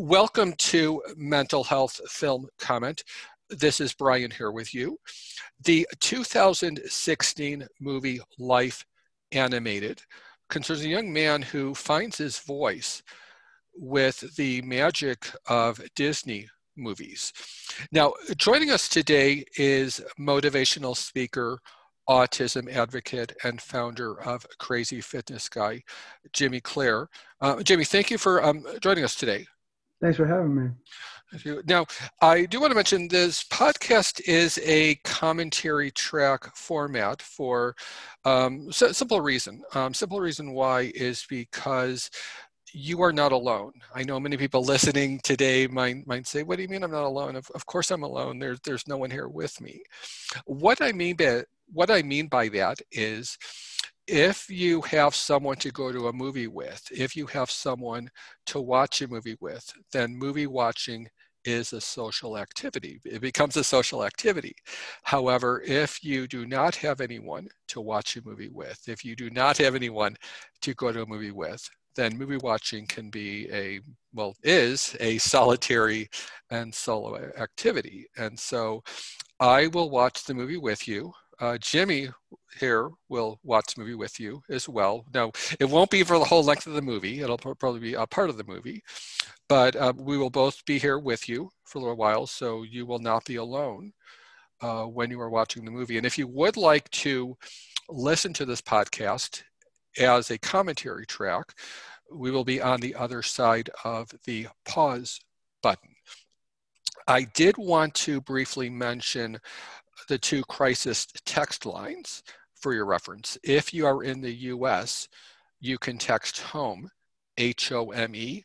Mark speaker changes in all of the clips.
Speaker 1: Welcome to Mental Health Film Comment. This is Brian here with you. The 2016 movie Life Animated concerns a young man who finds his voice with the magic of Disney movies. Now, joining us today is motivational speaker, autism advocate, and founder of Crazy Fitness Guy, Jimmy Clare. Uh, Jimmy, thank you for um, joining us today.
Speaker 2: Thanks for having me.
Speaker 1: Now, I do want to mention this podcast is a commentary track format for um, simple reason. Um, simple reason why is because you are not alone. I know many people listening today might, might say, what do you mean I'm not alone? Of, of course I'm alone. There's, there's no one here with me. What I mean by, what I mean by that is if you have someone to go to a movie with, if you have someone to watch a movie with, then movie watching is a social activity. It becomes a social activity. However, if you do not have anyone to watch a movie with, if you do not have anyone to go to a movie with, then movie watching can be a, well, is a solitary and solo activity. And so I will watch the movie with you. Uh, Jimmy here will watch the movie with you as well. Now, it won't be for the whole length of the movie. It'll probably be a part of the movie, but uh, we will both be here with you for a little while, so you will not be alone uh, when you are watching the movie. And if you would like to listen to this podcast as a commentary track, we will be on the other side of the pause button. I did want to briefly mention the two crisis text lines for your reference. If you are in the US, you can text HOME, H O M E,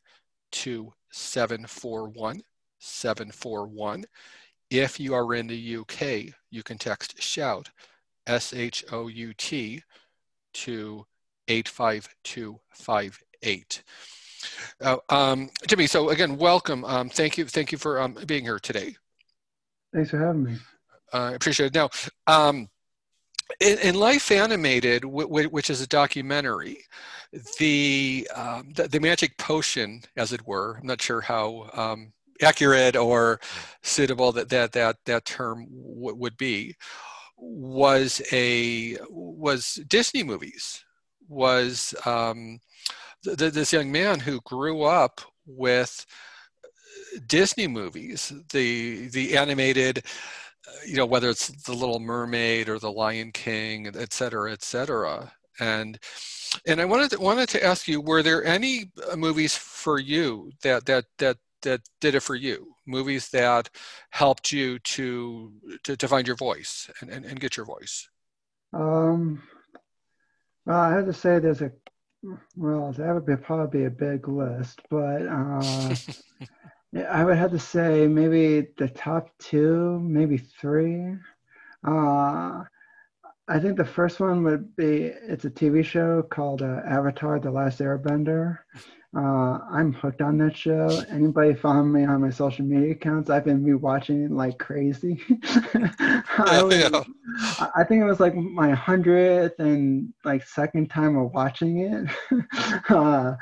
Speaker 1: to 741 741. If you are in the UK, you can text SHOUT, S H O U T, to 85258. Uh, um, Jimmy, so again, welcome. Um, thank you. Thank you for um, being here today.
Speaker 2: Thanks for having me.
Speaker 1: Uh, I appreciate it. Now, um, in, in, Life Animated, which is a documentary, the, um, the, the magic potion, as it were, I'm not sure how um, accurate or suitable that that that that term w- would be, was a was Disney movies. Was um, th- this young man who grew up with Disney movies, the the animated you know whether it's the little mermaid or the lion king et cetera et cetera. And and i wanted to, wanted to ask you were there any uh, movies for you that that that that did it for you? Movies that helped you to to, to find your voice and, and, and get your voice?
Speaker 2: Um well i have to say there's a well that would be probably a big list but uh I would have to say maybe the top two, maybe three. Uh, I think the first one would be it's a TV show called uh, Avatar: The Last Airbender. Uh, I'm hooked on that show. Anybody follow me on my social media accounts? I've been rewatching it like crazy. I, was, I, think it was like my hundredth and like second time of watching it. uh,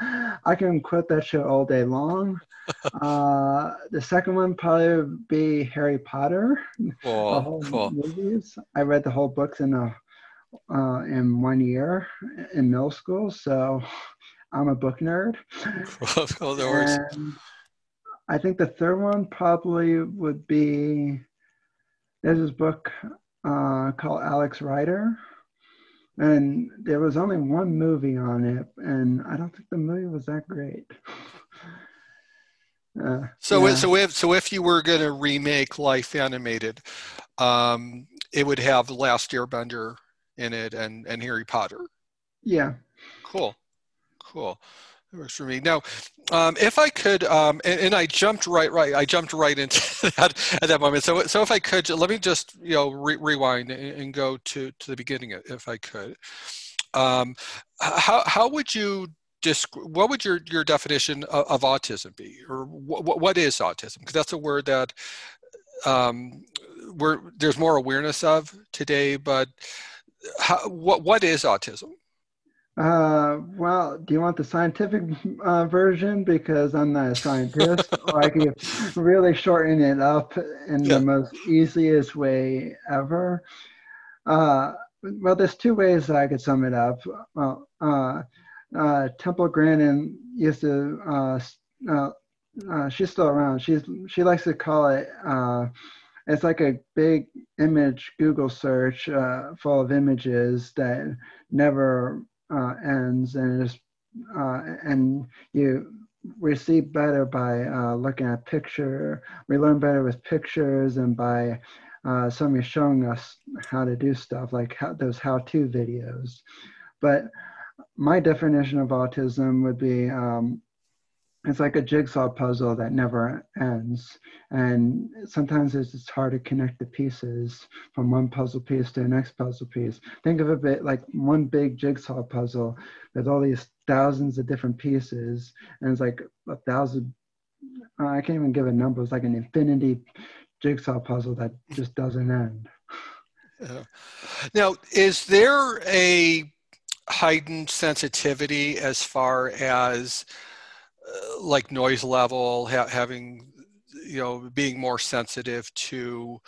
Speaker 2: I can quote that show all day long. Uh, the second one probably would be Harry Potter.
Speaker 1: Cool, the whole cool.
Speaker 2: movies. I read the whole books in a uh, in one year in middle school, so I'm a book nerd.
Speaker 1: well, no worries.
Speaker 2: And I think the third one probably would be there's this book uh, called Alex Rider. And there was only one movie on it, and I don't think the movie was that great.
Speaker 1: Uh, so, yeah. so if so, if you were going to remake Life Animated, um, it would have The Last Airbender in it and and Harry Potter.
Speaker 2: Yeah.
Speaker 1: Cool cool. That works for me. Now, um, if I could, um, and, and, I jumped right, right, I jumped right into that at that moment. So, so if I could, let me just, you know, re- rewind and, and, go to to the beginning, if I could. Um, how how would you describe? What would your your definition of, of autism be, or what what is autism? Because that's a word that um, we're there's more awareness of today. But how, what what is autism?
Speaker 2: Uh, well, do you want the scientific uh, version because I'm not a scientist, or I can really shorten it up in yeah. the most easiest way ever? Uh, well, there's two ways that I could sum it up. Well, uh, uh, Temple Grandin used to. Uh, uh, uh, she's still around. She's she likes to call it. Uh, it's like a big image Google search uh, full of images that never uh, ends, and just uh, and you receive better by uh, looking at picture. We learn better with pictures and by uh, somebody showing us how to do stuff like how, those how-to videos. But my definition of autism would be um, it's like a jigsaw puzzle that never ends. And sometimes it's just hard to connect the pieces from one puzzle piece to the next puzzle piece. Think of a bit like one big jigsaw puzzle with all these thousands of different pieces. And it's like a thousand, I can't even give a number. It's like an infinity jigsaw puzzle that just doesn't end.
Speaker 1: Now, is there a heightened sensitivity as far as like noise level, ha- having you know being more sensitive to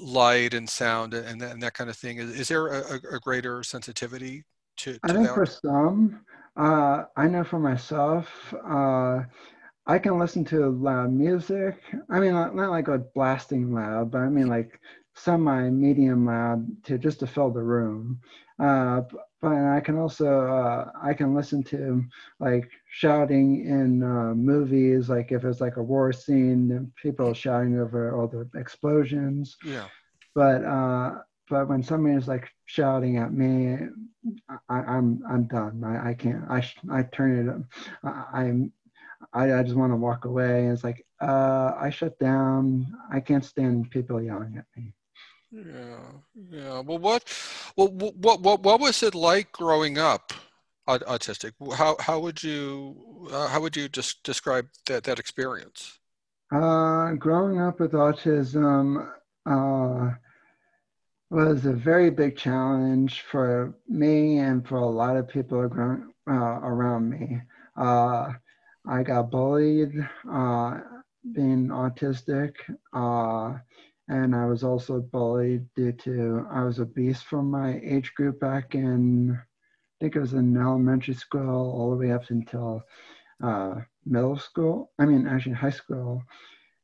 Speaker 1: light and sound and, and that kind of thing. Is, is there a, a, greater sensitivity to? to
Speaker 2: I think that? for some, uh, I know for myself. Uh, I can listen to loud music. I mean, not, not like a blasting loud, but I mean like semi medium loud to just to fill the room. Uh, but I can also uh, I can listen to like shouting in uh, movies, like if it's like a war scene, people shouting over all the explosions.
Speaker 1: Yeah.
Speaker 2: But uh, but when somebody is like shouting at me, I, am I'm, I'm done. I, I can't. I I turn it. I, I'm I, I just want to walk away. And it's like uh, I shut down. I can't stand people yelling at me.
Speaker 1: Yeah, yeah. Well, what, well, what, what, what was it like growing up autistic? How, how would you, uh, how would you just describe that, that experience?
Speaker 2: Uh, growing up with autism uh, was a very big challenge for me and for a lot of people around, uh, around me. Uh, I got bullied uh, being autistic. Uh, and I was also bullied due to I was obese from my age group back in I think it was in elementary school all the way up until uh, middle school. I mean, actually high school,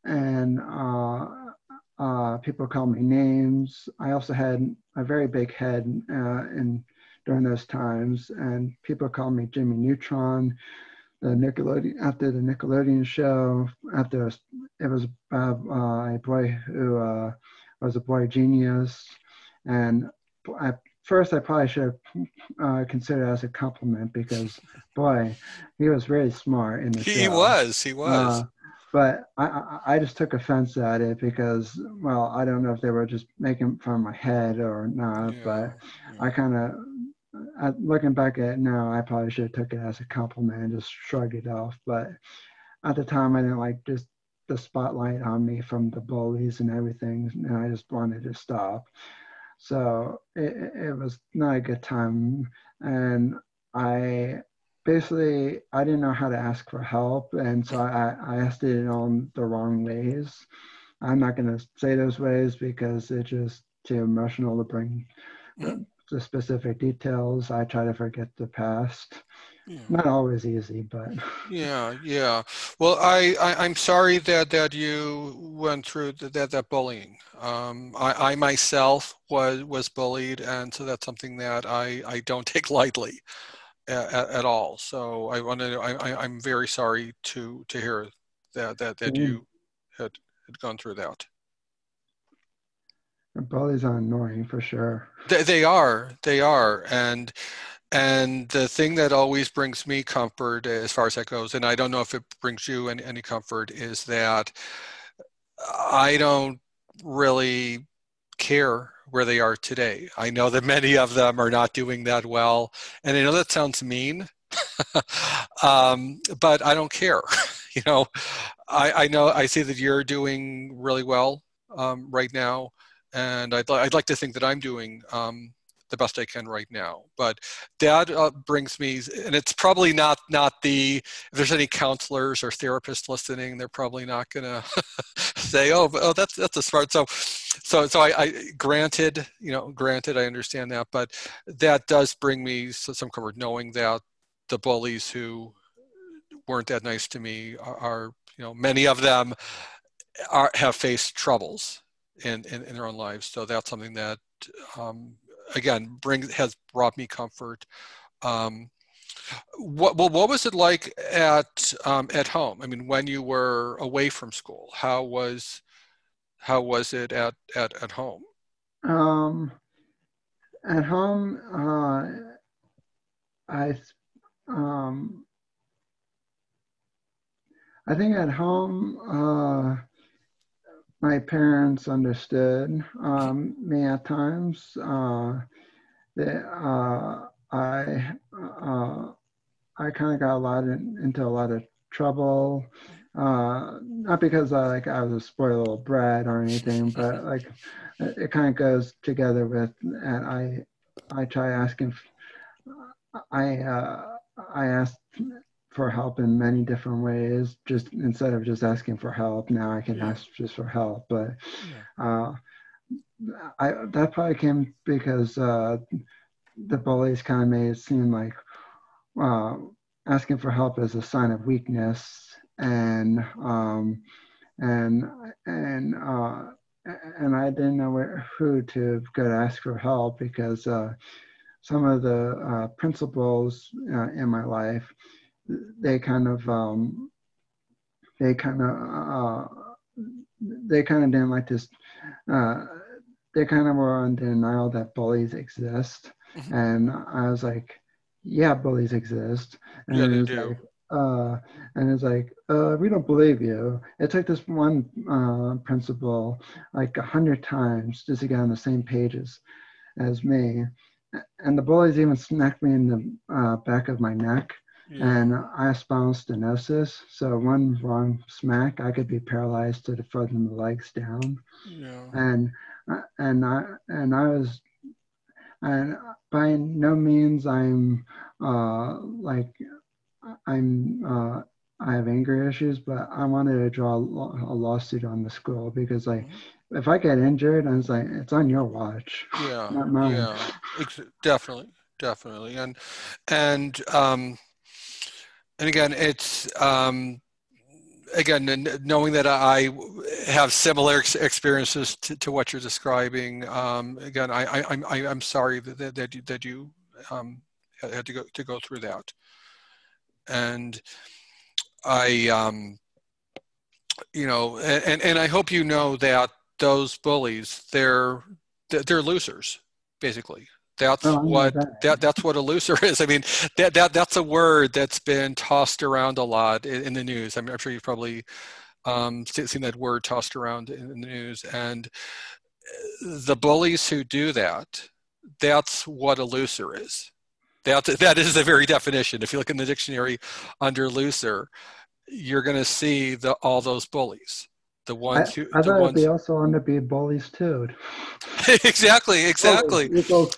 Speaker 2: and uh, uh, people called me names. I also had a very big head uh, in during those times, and people called me Jimmy Neutron the Nickelodeon after the Nickelodeon show. After it was uh, a boy who uh, was a boy genius, and at first I probably should have uh, considered as a compliment because boy, he was very smart in the
Speaker 1: he show. was, he was.
Speaker 2: Uh, but I, I just took offense at it because well I don't know if they were just making fun of my head or not, yeah, but yeah. I kind of I, looking back at it now, I probably should have took it as a compliment and just shrugged it off. But at the time, I didn't like just the spotlight on me from the bullies and everything, and I just wanted to stop. So it, it was not a good time, and I basically I didn't know how to ask for help, and so I, I asked it on the wrong ways. I'm not going to say those ways because it's just too emotional to bring mm. The specific details. I try to forget the past. Yeah. Not always easy, but
Speaker 1: yeah, yeah. Well, I, I am sorry that that you went through the, that that bullying. Um, I, I myself was was bullied, and so that's something that I I don't take lightly at, at all. So I want to I, I am very sorry to to hear that that that mm. you had had gone through that.
Speaker 2: Bullies are annoying for sure.
Speaker 1: They, they are. They are. And and the thing that always brings me comfort as far as that goes, and I don't know if it brings you any, any comfort, is that I don't really care where they are today. I know that many of them are not doing that well. And I know that sounds mean, um, but I don't care. you know, I, I know I see that you're doing really well um, right now and I'd, I'd like to think that I'm doing um, the best I can right now. But that uh, brings me, and it's probably not not the. If there's any counselors or therapists listening, they're probably not going to say, "Oh, oh, that's that's a smart." So, so so I, I, granted, you know, granted, I understand that, but that does bring me some comfort knowing that the bullies who weren't that nice to me are, are you know, many of them are, have faced troubles in, in, in, their own lives. So that's something that, um, again, brings has brought me comfort. Um, what well, what was it like at um, at home? I mean, when you were away from school, how was how was it at at at home?
Speaker 2: Um, at home, uh, I um, I think at home, uh, my parents understood um, me at times. Uh, they, uh, I uh, I kind of got a lot in, into a lot of trouble. Uh, not because I like I was a spoiled little brat or anything, but like it, it kind of goes together with and I I try asking I uh, I asked for help in many different ways. Just instead of just asking for help, now I can yeah. ask just for help. But uh, I that probably came because uh, the bullies kind of made it seem like uh, asking for help is a sign of weakness, and um, and and uh, and I didn't know where, who to go to ask for help because uh, some of the uh, principals uh, in my life they kind of um, they kind of uh, they kind of didn't like this. Uh, they kind of were in denial that bullies exist, mm-hmm. and I was like, "Yeah, bullies exist." And
Speaker 1: yeah, they do.
Speaker 2: Like, uh, and it's like, uh, we don't believe you. It took this one uh, principal like a hundred times just to get on the same pages as me. And the bullies even smacked me in the uh, back of my neck yeah. and I have spinal stenosis. So one wrong smack, I could be paralyzed to the front of the legs down. Yeah. And and I and I was and by no means I'm uh, like I'm uh, I have anger issues, but I wanted to draw a lawsuit on the school because like mm-hmm. if I get injured, I was like, it's on your watch,
Speaker 1: yeah. Yeah, definitely, definitely, and and um, and again, it's um, again knowing that I have similar experiences to, to what you're describing. Um, again, I, I, I'm I'm sorry that that you, that you um, had to go to go through that, and I um, you know, and and I hope you know that those bullies they're they're losers basically that's oh, what that. that. that's what a loser is. I mean, that that that's a word that's been tossed around a lot in, in the news. I'm, I'm, sure you've probably um, seen that word tossed around in the news. And uh, the bullies who do that, that's what a loser is. That that is the very definition. If you look in the dictionary under loser, you're going to see the all those bullies the ones who
Speaker 2: I, I
Speaker 1: thought
Speaker 2: ones... they also want to be bullies too.
Speaker 1: exactly, exactly.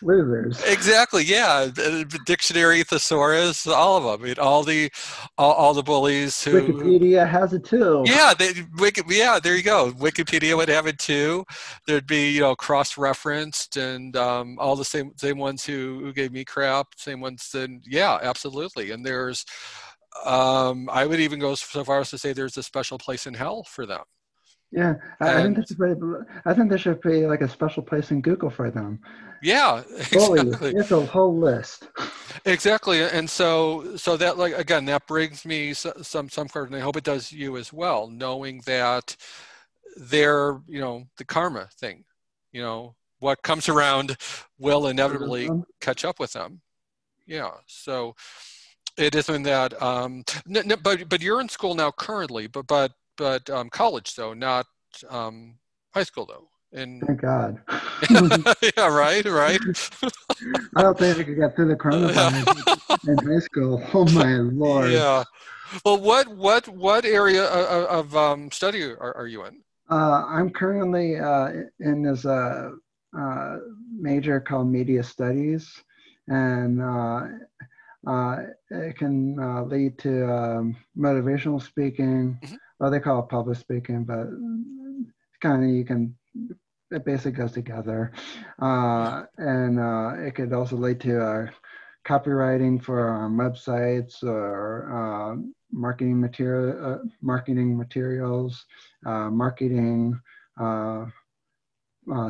Speaker 2: Losers.
Speaker 1: Exactly, yeah. The dictionary, thesaurus, all of them. I mean, all the all, all, the bullies who
Speaker 2: Wikipedia has it too.
Speaker 1: Yeah, they, Wiki, yeah. There you go. Wikipedia would have it too. There'd be you know cross referenced and um, all the same same ones who, who gave me crap, same ones. Then yeah, absolutely. And there's um, I would even go so far as to say there's a special place in hell for them.
Speaker 2: Yeah, I, I think this is very, I think there should be like a special place in Google for them.
Speaker 1: Yeah, exactly.
Speaker 2: It's a whole list.
Speaker 1: Exactly, and so so that like again that brings me some some comfort, and I hope it does you as well, knowing that they're you know the karma thing, you know what comes around will inevitably mm-hmm. catch up with them. Yeah, so it is something that um, n- n- but but you're in school now currently, but but but um, college though, not um, high school though.
Speaker 2: And Thank God.
Speaker 1: yeah, right, right.
Speaker 2: I don't think I could get through the coronavirus in high school. Oh my lord.
Speaker 1: Yeah. Well, what what what area of, of um, study are, are you in?
Speaker 2: Uh, I'm currently uh, in this uh, uh, major called Media Studies, and uh, uh, it can uh, lead to um, motivational speaking, mm-hmm. Well, they call it public speaking, but kind of you can it basically goes together. Uh, and uh, it could also lead to uh, copywriting for um, websites or uh, marketing material, uh, marketing materials, uh, marketing,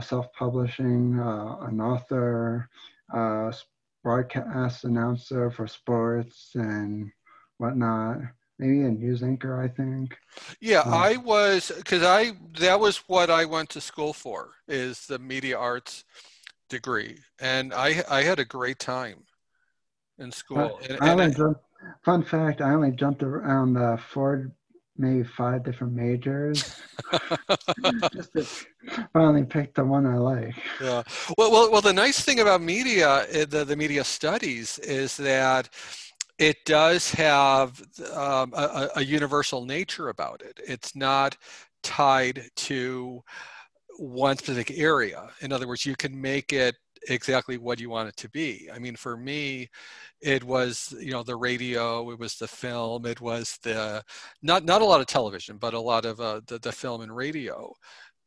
Speaker 2: self-publishing, an author, broadcast announcer for sports and whatnot maybe a news anchor i think.
Speaker 1: Yeah um, i was because i that was what i went to school for is the media arts degree. And i i had a great time in school.
Speaker 2: And, I jumped, fun fact i only jumped around uh, four maybe five different majors. Just to finally pick the one i like.
Speaker 1: Yeah. Well well, well the nice thing about media eh, the, the media studies is that it does have um, a, a, universal nature about it. It's not tied to one specific area. In other words, you can make it exactly what you want it to be. I mean, for me, it was you know the radio, it was the film, it was the not not a lot of television, but a lot of uh, the the film and radio.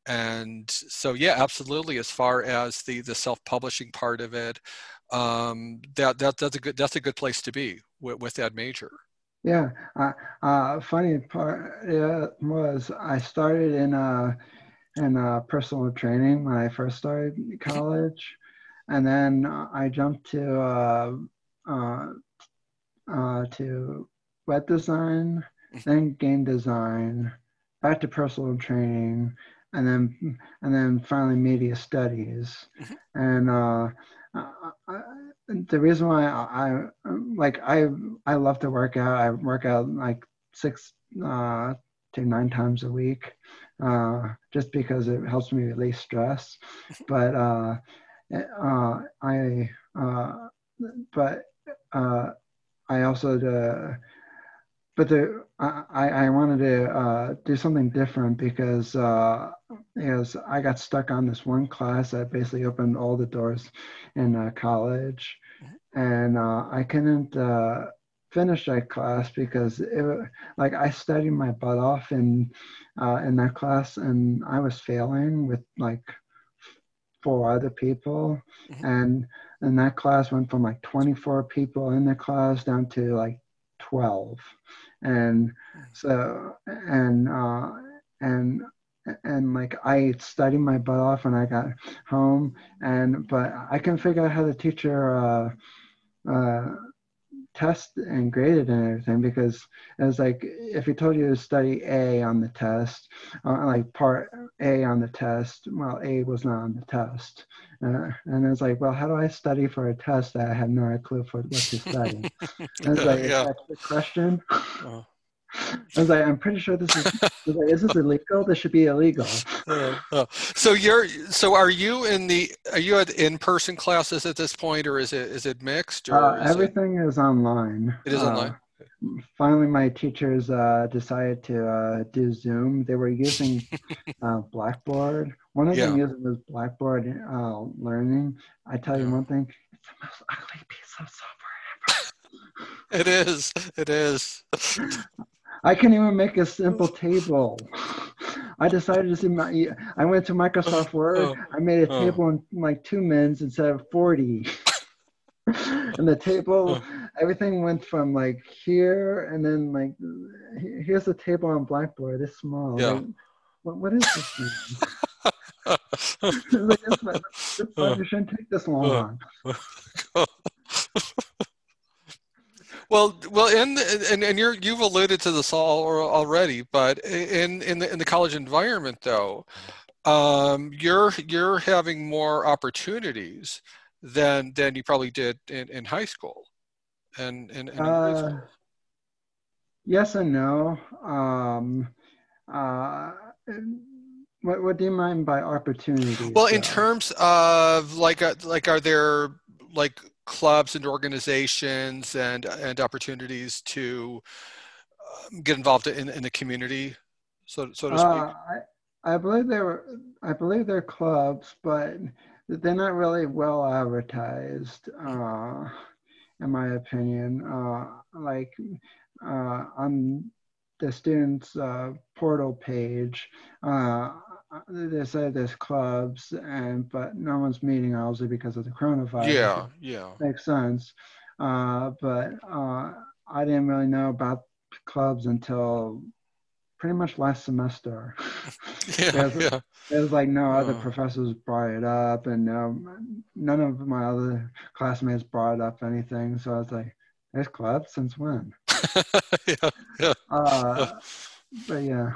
Speaker 1: And so, yeah, absolutely. As far as the the self publishing part of it, um, that that that's a good that's a good place to be with, with that major.
Speaker 2: Yeah, uh, uh, funny part uh, was I started in uh, in uh, personal training when I first started college, and then I jumped to uh, uh, uh, to web design, mm-hmm. then game design, back to personal training, and then and then finally media studies, mm-hmm. and uh, I, the reason why I, I, like I I love to work out. I work out like six uh, to nine times a week, uh, just because it helps me release stress. But uh, uh, I uh, but uh, I also uh, but the I, I wanted to uh, do something different because uh, because I got stuck on this one class that basically opened all the doors in uh, college, and uh, I couldn't uh, finish that class because it like I studied my butt off in uh, in that class and I was failing with like four other people, mm-hmm. and and that class went from like 24 people in the class down to like 12 and so and uh and and like I studied my butt off when I got home and but I can figure out how the teacher uh uh test and graded and everything because it was like if he told you to study A on the test, uh, like part A on the test, well, A was not on the test. Uh, and was like, well, how do I study for a test that I have no clue for what to study? and it's like, yeah. that's the question. I was like, I'm pretty sure this is. like, is this illegal? This should be illegal. Uh,
Speaker 1: uh, so you're. So are you in the? Are you at in-person classes at this point, or is it is it mixed? Or
Speaker 2: uh, is everything it, is online.
Speaker 1: It is online.
Speaker 2: Uh, finally, my teachers uh, decided to uh, do Zoom. They were using Blackboard. One of yeah. them using was Blackboard Learning. I tell you one thing: it's the most ugly piece of software
Speaker 1: ever. it is. It is.
Speaker 2: I can't even make a simple table. I decided to see my. I went to Microsoft oh, Word. Oh, I made a oh. table in like two minutes instead of forty. and the table, oh. everything went from like here, and then like here's the table on Blackboard. It's small. Yeah. Like, what, what is this? like, this, this, this shouldn't take this oh. long. Oh.
Speaker 1: Well, well, in and and you're you've alluded to this all already, but in in the in the college environment, though, um, you're you're having more opportunities than than you probably did in, in high school, and and, and uh,
Speaker 2: yes and no. Um, uh, what what do you mean by opportunities?
Speaker 1: Well, in terms of like uh, like are there like clubs and organizations and and opportunities to um, get involved in, in the community so, so to speak
Speaker 2: uh, I, I believe there were i believe there are clubs but they're not really well advertised, uh, in my opinion. Uh, like uh, on the students' uh, portal page, uh, they say there's clubs, and but no one's meeting obviously because of the coronavirus.
Speaker 1: Yeah, yeah,
Speaker 2: makes sense. Uh, but uh, I didn't really know about clubs until pretty much last semester.
Speaker 1: yeah, yeah.
Speaker 2: It was like no other uh. professors brought it up, and no, none of my other classmates brought up anything. So I was like, "There's clubs since when?" yeah, yeah. Uh, but yeah.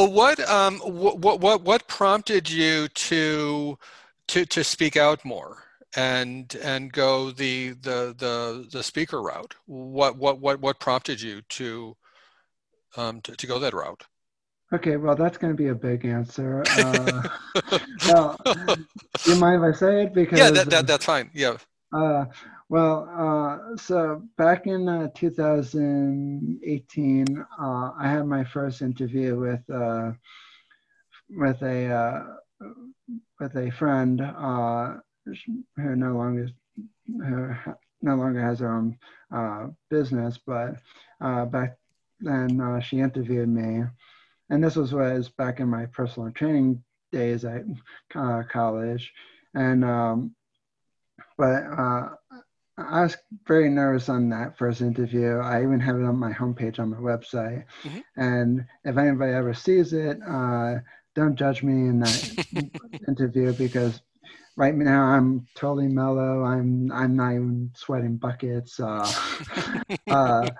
Speaker 1: Well, what um, what what what prompted you to to to speak out more and and go the the the the speaker route? What what what what prompted you to um, to, to go that route?
Speaker 2: Okay, well, that's going to be a big answer. Uh, well, do you mind if I say it?
Speaker 1: Because yeah, that, that that's fine. Yeah.
Speaker 2: Uh, well, uh, so back in uh, 2018, uh, I had my first interview with uh, with a with a friend who no longer who no longer has her own business, but back then uh, she interviewed me. And this was was back in my personal training days at uh, college, and um, but uh, I was very nervous on that first interview. I even have it on my homepage on my website. Mm-hmm. And if anybody ever sees it, uh, don't judge me in that interview because right now I'm totally mellow. I'm I'm not even sweating buckets. Uh, uh,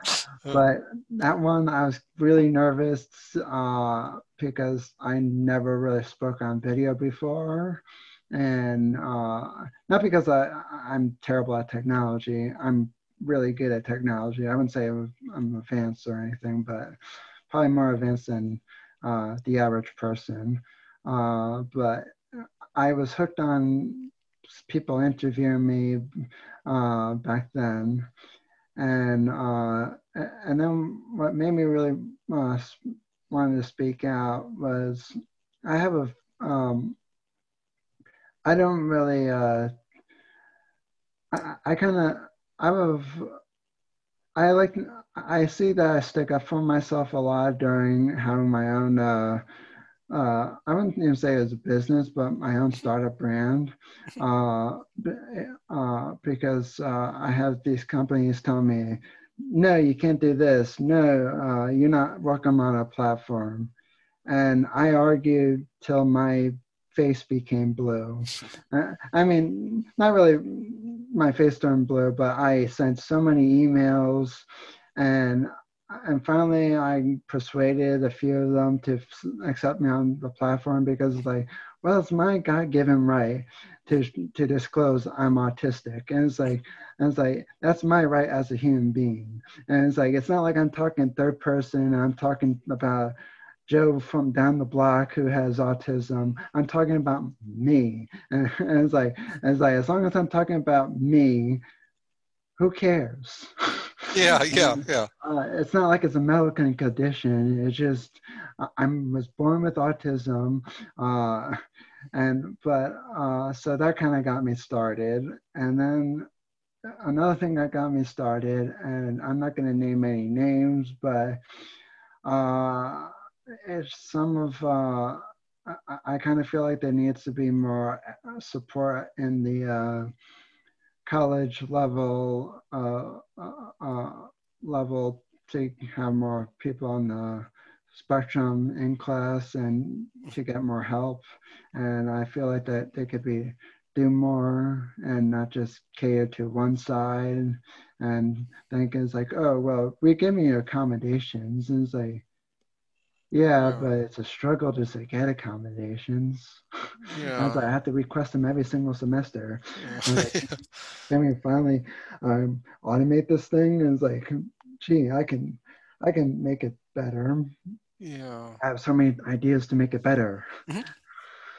Speaker 2: but that one I was really nervous uh, because I never really spoke on video before, and uh, not because I I'm terrible at technology. I'm really good at technology. I wouldn't say I'm advanced or anything, but probably more advanced than uh, the average person. Uh, but I was hooked on people interviewing me uh, back then, and uh, and then what made me really uh, wanted to speak out was I have a um, I don't really uh, I, I kind of I have I like I see that I stick up for myself a lot during having my own uh, uh, I wouldn't even say as a business, but my own startup brand, uh, uh, because uh, I have these companies tell me, no, you can't do this. No, uh, you're not welcome on a platform. And I argued till my face became blue. Uh, I mean, not really my face turned blue, but I sent so many emails and and finally I persuaded a few of them to accept me on the platform because it's like, well, it's my God-given right to to disclose I'm autistic, and it's like, and it's like that's my right as a human being, and it's like it's not like I'm talking third person. I'm talking about Joe from down the block who has autism. I'm talking about me, and, and it's like, and it's like as long as I'm talking about me, who cares?
Speaker 1: yeah, yeah, yeah.
Speaker 2: Uh, it's not like it's a medical condition. It's just I was born with autism, uh, and but uh, so that kind of got me started. And then another thing that got me started, and I'm not going to name any names, but uh, it's some of. Uh, I, I kind of feel like there needs to be more support in the uh, college level uh, uh, uh, level to have more people on the spectrum in class and to get more help. And I feel like that they could be do more and not just cater to one side and think it's like, oh well, we give you accommodations. And it's like, yeah, yeah, but it's a struggle just to get accommodations. Yeah. I was like, I have to request them every single semester. Yeah. Like, then we finally um, automate this thing, and it's like, gee, I can, I can make it better.
Speaker 1: Yeah.
Speaker 2: I have so many ideas to make it better.
Speaker 1: Mm-hmm.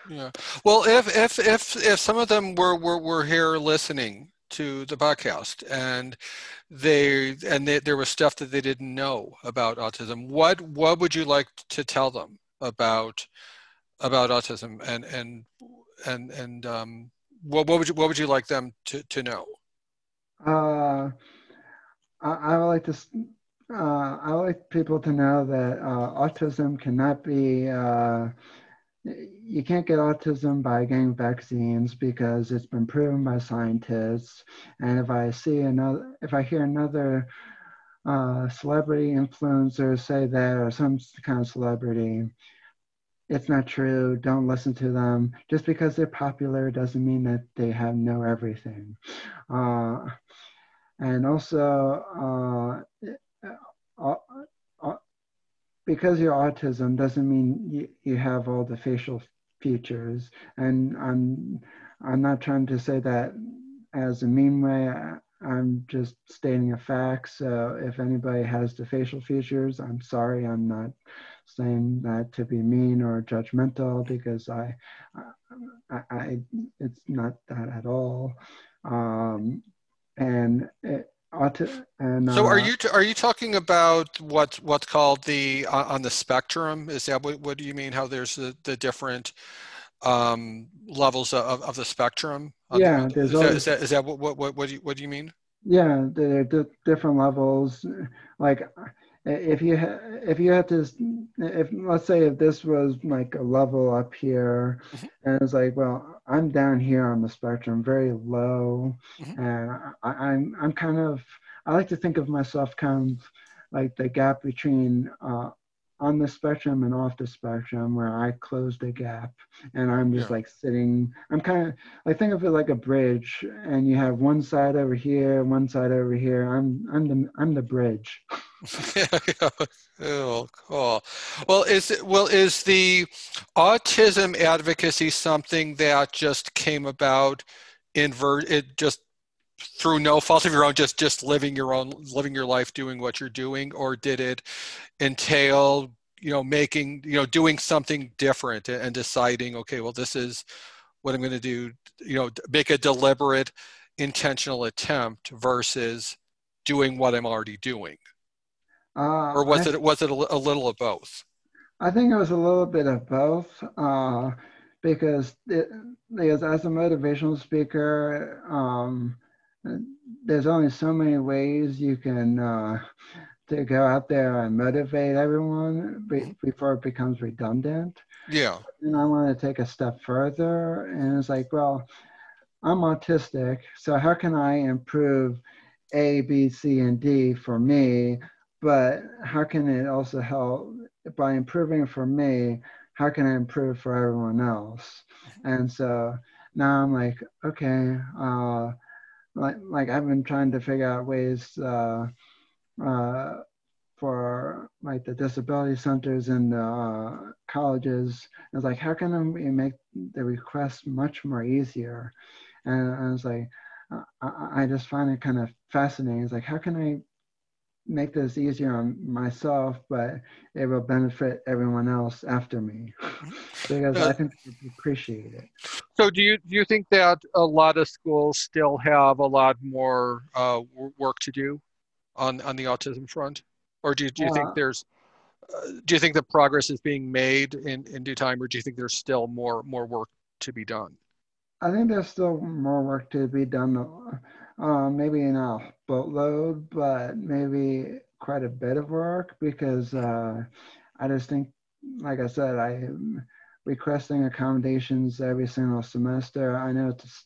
Speaker 1: Yeah. Well, if if if if some of them were were were here listening to the podcast and they and they, there was stuff that they didn't know about autism what what would you like to tell them about about autism and and and and um, what, what would you what would you like them to to know?
Speaker 2: Uh, I, I would like to. Uh, I would like people to know that uh, autism cannot be. You can't get autism by getting vaccines because it's been proven by scientists. And if I see another, if I hear another uh, celebrity influencer say that, or some kind of celebrity, it's not true. Don't listen to them. Just because they're popular doesn't mean that they have know everything. Uh, and also, uh, uh, because you're autism doesn't mean you, you have all the facial features. And I'm I'm not trying to say that as a mean way. I, I'm just stating a fact. So if anybody has the facial features, I'm sorry. I'm not saying that to be mean or judgmental because I, I, I it's not that at all. Um, and it, and,
Speaker 1: so are uh, you are you talking about what what's called the uh, on the spectrum? Is that what, what do you mean how there's the, the different um, levels of, of the spectrum?
Speaker 2: Yeah
Speaker 1: the, is, that, is, that, is that what, what what do you what do you mean?
Speaker 2: Yeah are different levels. Like if you ha- if you had to if let's say if this was like a level up here mm-hmm. and it's like well i'm down here on the spectrum very low mm-hmm. and I, i'm i'm kind of i like to think of myself kind of like the gap between uh, on the spectrum and off the spectrum where I close the gap and I'm just yeah. like sitting I'm kind of I think of it like a bridge and you have one side over here one side over here I'm I'm the I'm the bridge
Speaker 1: yeah, oh, cool. Well, is it, well is the autism advocacy something that just came about invert it just through no fault of your own just just living your own living your life doing what you're doing or did it entail you know making you know doing something different and deciding okay well this is what i'm going to do you know make a deliberate intentional attempt versus doing what i'm already doing? Uh, or was I, it was it a, a, little of both?
Speaker 2: I think it was a little bit of both uh, because it, because as a motivational speaker um, there's only so many ways you can uh, to go out there and motivate everyone be, before it becomes redundant.
Speaker 1: Yeah.
Speaker 2: And I want to take a step further, and it's like, well, I'm autistic, so how can I improve A, B, C, and D for me? But how can it also help by improving for me? How can I improve for everyone else? And so now I'm like, okay, uh, like like I've been trying to figure out ways uh, uh, for like the disability centers and the uh, colleges. It's like how can we make the request much more easier? And I was like, I, I just find it kind of fascinating. It's like how can I make this easier on myself, but it will benefit everyone else after me because uh, I think they appreciate it.
Speaker 1: So, do you do you think that a lot of schools still have a lot more uh, work to do on on the autism front, or do you, do you uh, think there's uh, do you think the progress is being made in, in due time, or do you think there's still more more work to be done?
Speaker 2: I think there's still more work to be done uh, maybe not a boatload, but maybe quite a bit of work because uh, I just think, like I said, I am requesting accommodations every single semester. I know it's,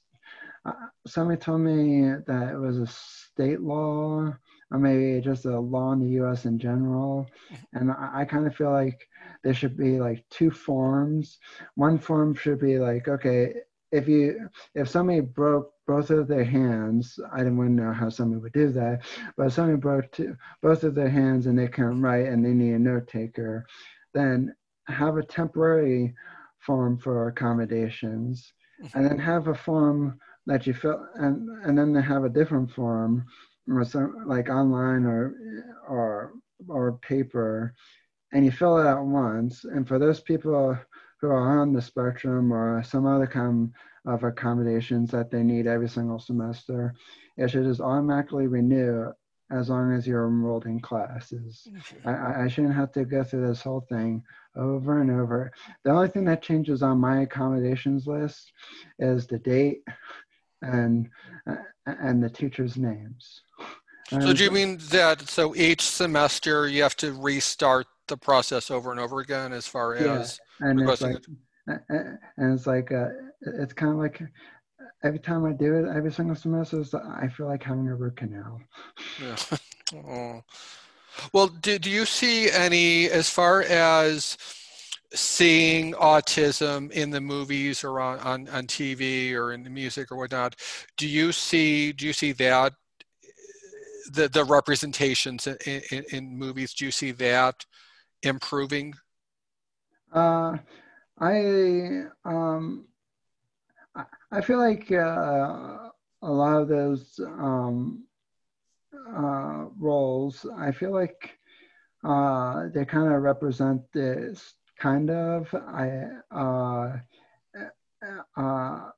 Speaker 2: uh, somebody told me that it was a state law or maybe just a law in the U.S. in general. And I, I kind of feel like there should be like two forms. One form should be like, okay, if you if somebody broke both of their hands, I didn't want to know how somebody would do that, but if somebody broke two, both of their hands and they can't write and they need a note taker, then have a temporary form for accommodations, and then mm-hmm. have a form that you fill, and and then they have a different form, or some like online or or or paper, and you fill it out once. And for those people who are on the spectrum or some other kind of accommodations that they need every single semester. It should just automatically renew as long as you're enrolled in classes. Mm-hmm. I, I shouldn't have to go through this whole thing over and over. The only thing that changes on my accommodations list is the date and and the teachers' names.
Speaker 1: So do you mean that so each semester you have to restart the process over and over again as far
Speaker 2: yeah,
Speaker 1: as
Speaker 2: and it's like,
Speaker 1: it?
Speaker 2: and it's like uh, it's kind of like every time I do it, every single semester, I feel like having a root canal.
Speaker 1: Yeah. oh. Well, do, do you see any, as far as seeing autism in the movies or on, on, on TV or in the music or whatnot, do you see, do you see that, the, the representations in, in, in movies, do you see that improving?
Speaker 2: Uh, I, um, I feel like uh, a lot of those um, uh, roles, I feel like uh, they kind of represent this kind of I uh, uh,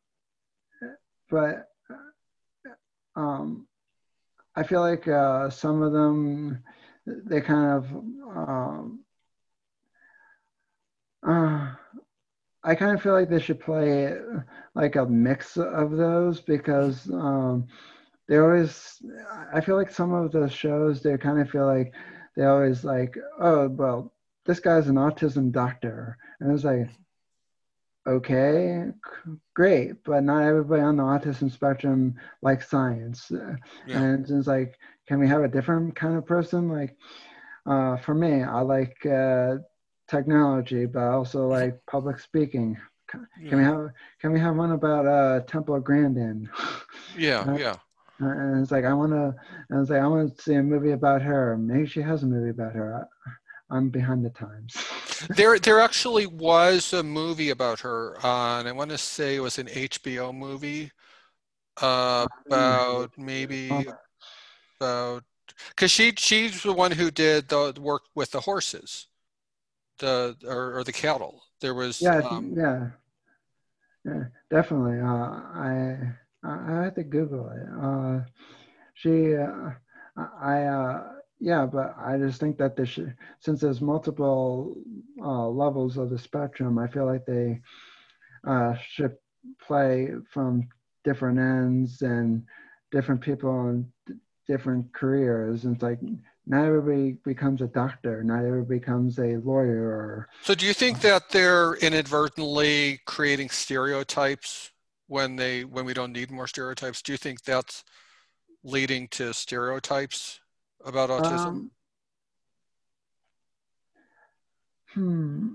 Speaker 2: but um, I feel like uh, some of them they kind of um, I kind of feel like they should play like a mix of those because um, they always. I feel like some of the shows they kind of feel like they always like, oh well, this guy's an autism doctor, and it's like, okay, great, but not everybody on the autism spectrum likes science, yeah. and it's like, can we have a different kind of person? Like, uh, for me, I like. Uh, technology, but also like public speaking. Can yeah. we have can we have one about uh Temple Grandin?
Speaker 1: Yeah, uh, yeah.
Speaker 2: And it's like I want to. And it's like I want to see a movie about her. Maybe she has a movie about her. I, am behind the times.
Speaker 1: there, there actually was a movie about her. Uh, and I want to say it was an HBO movie uh, about maybe about because she she's the one who did the work with the horses the or, or the cattle. There was
Speaker 2: yeah um, yeah yeah definitely. Uh, I I have to Google it. Uh, she uh, I uh, yeah, but I just think that this should, since there's multiple uh, levels of the spectrum, I feel like they uh, should play from different ends and different people and different careers. And it's like not everybody becomes a doctor not everybody becomes a lawyer
Speaker 1: so do you think that they're inadvertently creating stereotypes when they when we don't need more stereotypes? Do you think that's leading to stereotypes about autism? um,
Speaker 2: hmm.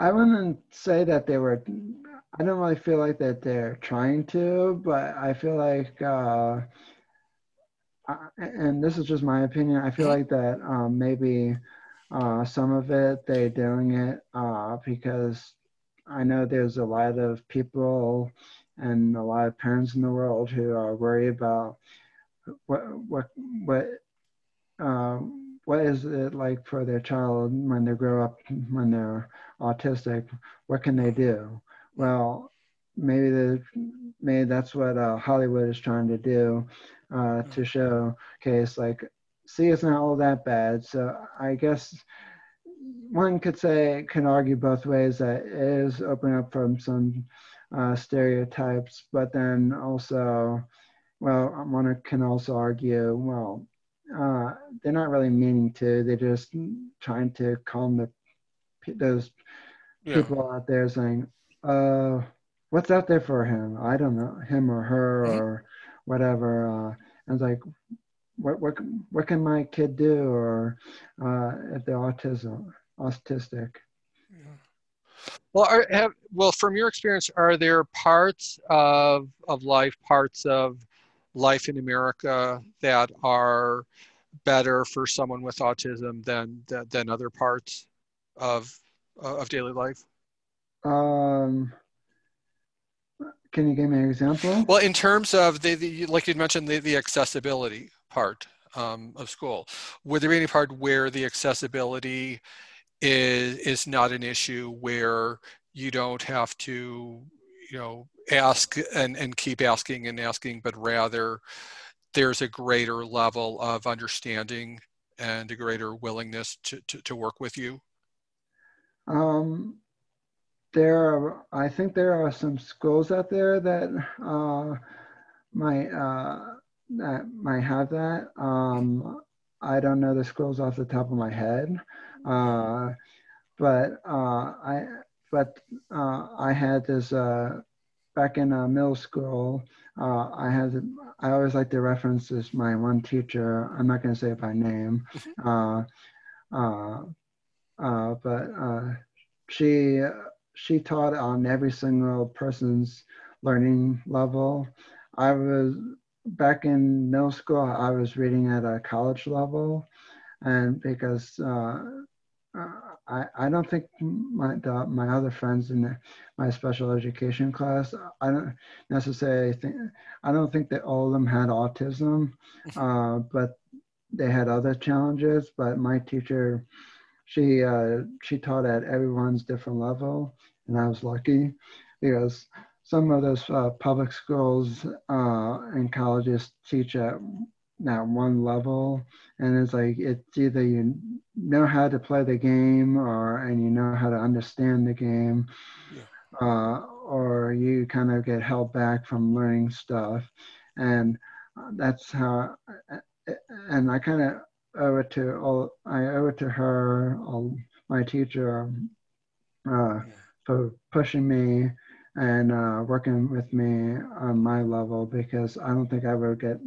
Speaker 2: I wouldn't say that they were i don't really feel like that they're trying to but i feel like uh and this is just my opinion. I feel like that um, maybe uh, some of it they're doing it uh, because I know there's a lot of people and a lot of parents in the world who are worried about what what what uh, what is it like for their child when they grow up when they're autistic? What can they do? Well, maybe the maybe that's what uh, Hollywood is trying to do uh, to show, case like, see, it's not all that bad. So I guess one could say, can argue both ways that it is open up from some uh, stereotypes, but then also, well, one can also argue, well, uh, they're not really meaning to. They're just trying to calm the those yeah. people out there saying, uh, what's out there for him? I don't know, him or her or whatever. Uh, I was like, what what what can my kid do, or uh, if they're autism autistic?
Speaker 1: Well, are, have, well, from your experience, are there parts of of life, parts of life in America that are better for someone with autism than than other parts of of daily life?
Speaker 2: Um, can you give me an example?
Speaker 1: Well, in terms of the, the like you mentioned, the, the accessibility part um, of school, would there be any part where the accessibility is is not an issue, where you don't have to, you know, ask and, and keep asking and asking, but rather there's a greater level of understanding and a greater willingness to, to, to work with you?
Speaker 2: Um, there are, I think there are some schools out there that uh, might uh, that might have that. Um, I don't know the schools off the top of my head, uh, but uh, I but uh, I had this uh, back in middle school. I had I always like to reference this my one teacher. I'm not going to say it by name, but she she taught on every single person's learning level. I was back in middle school, I was reading at a college level, and because uh, uh, I, I don't think my the, my other friends in the, my special education class I don't necessarily think I don't think that all of them had autism, uh, but they had other challenges. But my teacher she uh, she taught at everyone's different level, and I was lucky because some of those uh, public schools uh, and colleges teach at that one level, and it's like it's either you know how to play the game or and you know how to understand the game, yeah. uh, or you kind of get held back from learning stuff, and that's how. And I kind of owe it to all I owe it to her, all my teacher, uh, for pushing me and uh, working with me on my level because I don't think I would get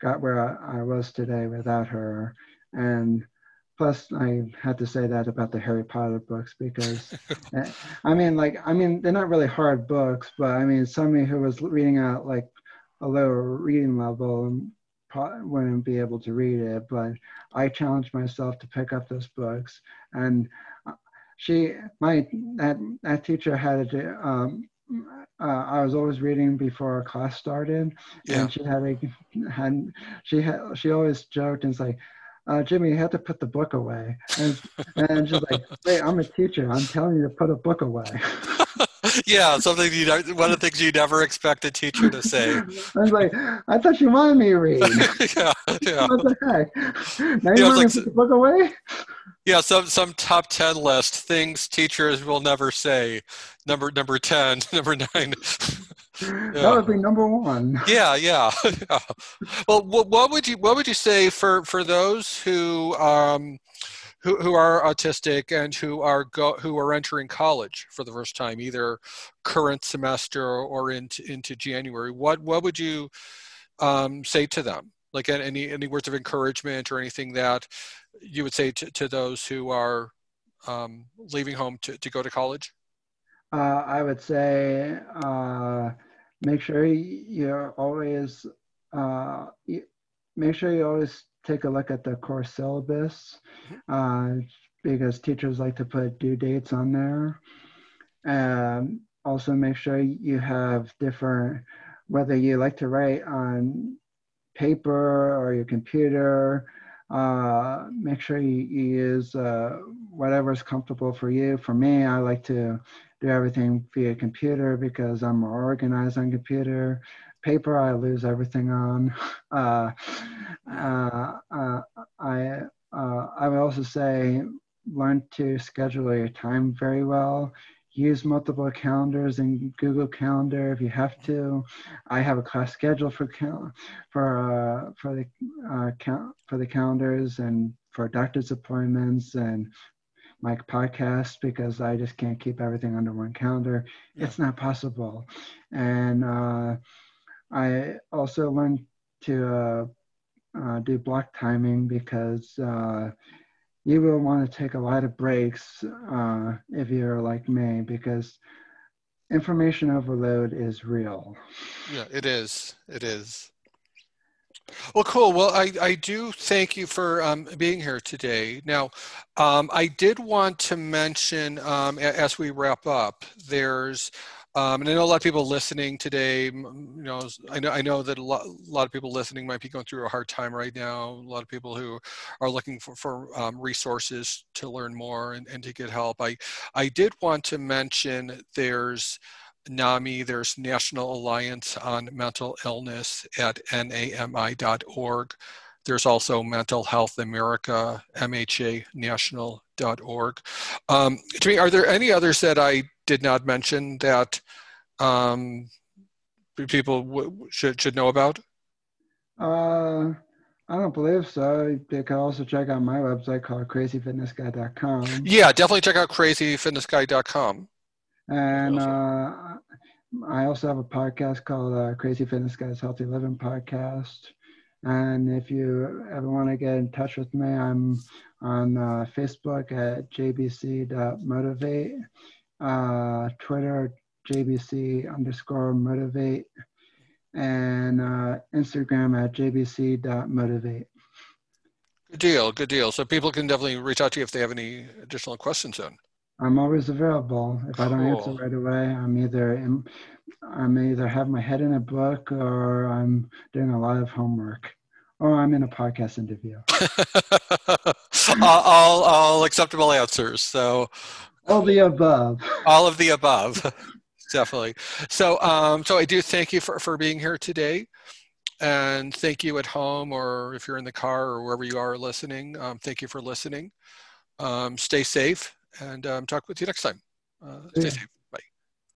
Speaker 2: got where I, I was today without her. And plus, I had to say that about the Harry Potter books because, eh, I mean, like, I mean, they're not really hard books, but I mean, somebody who was reading at like a lower reading level wouldn't be able to read it, but I challenged myself to pick up those books. And uh, she, my, that, that teacher had to, um, uh, I was always reading before class started, yeah. and she had a, had, she had, she always joked and was like, uh, Jimmy, you have to put the book away. And, and she's like, Wait, I'm a teacher. I'm telling you to put a book away.
Speaker 1: yeah, something you one of the things you never expect a teacher to say.
Speaker 2: I was like, I thought you wanted me to read. yeah, yeah. What the heck? Now you, want like, to put away?
Speaker 1: Yeah, some some top ten list things teachers will never say. Number number ten, number nine.
Speaker 2: Yeah. That would be number one.
Speaker 1: Yeah, yeah. yeah. Well, what, what would you what would you say for for those who um, who, who are autistic and who are go, who are entering college for the first time, either current semester or into into January. What what would you um, say to them? Like any any words of encouragement or anything that you would say to, to those who are um, leaving home to, to go to college?
Speaker 2: Uh, I would say uh, make sure you're always uh, make sure you always take a look at the course syllabus mm-hmm. uh, because teachers like to put due dates on there. Um, also, make sure you have different, whether you like to write on paper or your computer. Uh, make sure you, you use uh, whatever is comfortable for you. For me, I like to do everything via computer because I'm more organized on computer paper I lose everything on. Uh, uh, uh, I uh, I would also say learn to schedule your time very well. Use multiple calendars in Google Calendar if you have to. I have a class schedule for cal- for uh, for the uh, cal- for the calendars and for doctor's appointments and my podcast because I just can't keep everything under one calendar. Yeah. It's not possible, and I also learned to uh, uh, do block timing because uh, you will want to take a lot of breaks uh, if you're like me because information overload is real.
Speaker 1: Yeah, it is. It is. Well, cool. Well, I, I do thank you for um, being here today. Now, um, I did want to mention um, as we wrap up, there's um, and I know a lot of people listening today, you know, I know, I know that a lot, a lot of people listening might be going through a hard time right now. A lot of people who are looking for, for um, resources to learn more and, and to get help. I, I did want to mention there's NAMI, there's National Alliance on Mental Illness at nami.org. There's also Mental Health America, mhanational.org. Um, to me, are there any others that I did not mention that um, people w- should should know about?
Speaker 2: Uh, I don't believe so. They can also check out my website called crazyfitnessguy.com.
Speaker 1: Yeah, definitely check out crazyfitnessguy.com.
Speaker 2: And uh, I also have a podcast called uh, Crazy Fitness Guys Healthy Living Podcast. And if you ever want to get in touch with me, I'm on uh, Facebook at jbc.motivate, uh, Twitter jbc underscore motivate, and uh, Instagram at jbc.motivate.
Speaker 1: Good deal, good deal. So people can definitely reach out to you if they have any additional questions then.
Speaker 2: I'm always available. If I don't answer right away, I'm either in, I'm either have my head in a book or I'm doing a lot of homework or I'm in a podcast interview.
Speaker 1: all, all acceptable answers. So
Speaker 2: all the above.
Speaker 1: All of the above. Definitely. So, um, so I do thank you for, for being here today and thank you at home or if you're in the car or wherever you are listening. Um, thank you for listening. Um, stay safe and um, talk with you next time. Uh, stay safe.